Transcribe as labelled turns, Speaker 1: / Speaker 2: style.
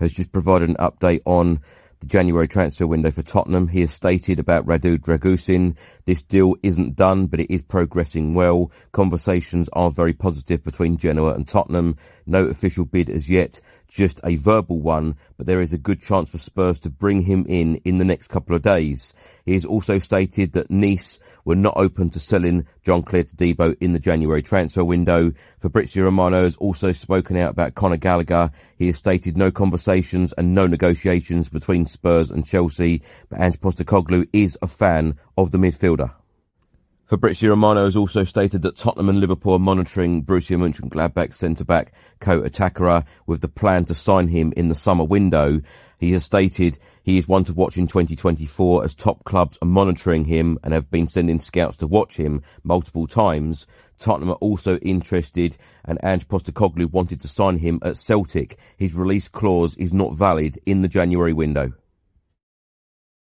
Speaker 1: has just provided an update on the January transfer window for Tottenham. He has stated about Radu Dragusin, this deal isn't done, but it is progressing well. Conversations are very positive between Genoa and Tottenham. No official bid as yet, just a verbal one, but there is a good chance for Spurs to bring him in in the next couple of days. He has also stated that Nice were not open to selling Jean-Clair Todibo in the January transfer window. Fabrizio Romano has also spoken out about Conor Gallagher. He has stated no conversations and no negotiations between Spurs and Chelsea, but Ange Postecoglou is a fan of the midfielder. Fabrizio Romano has also stated that Tottenham and Liverpool are monitoring Borussia Mönchengladbach centre-back Ko Itakura with the plan to sign him in the summer window. He has stated he is one to watch in 2024 as top clubs are monitoring him and have been sending scouts to watch him multiple times. Tottenham are also interested and Ange Postecoglou wanted to sign him at Celtic. His release clause is not valid in the January window.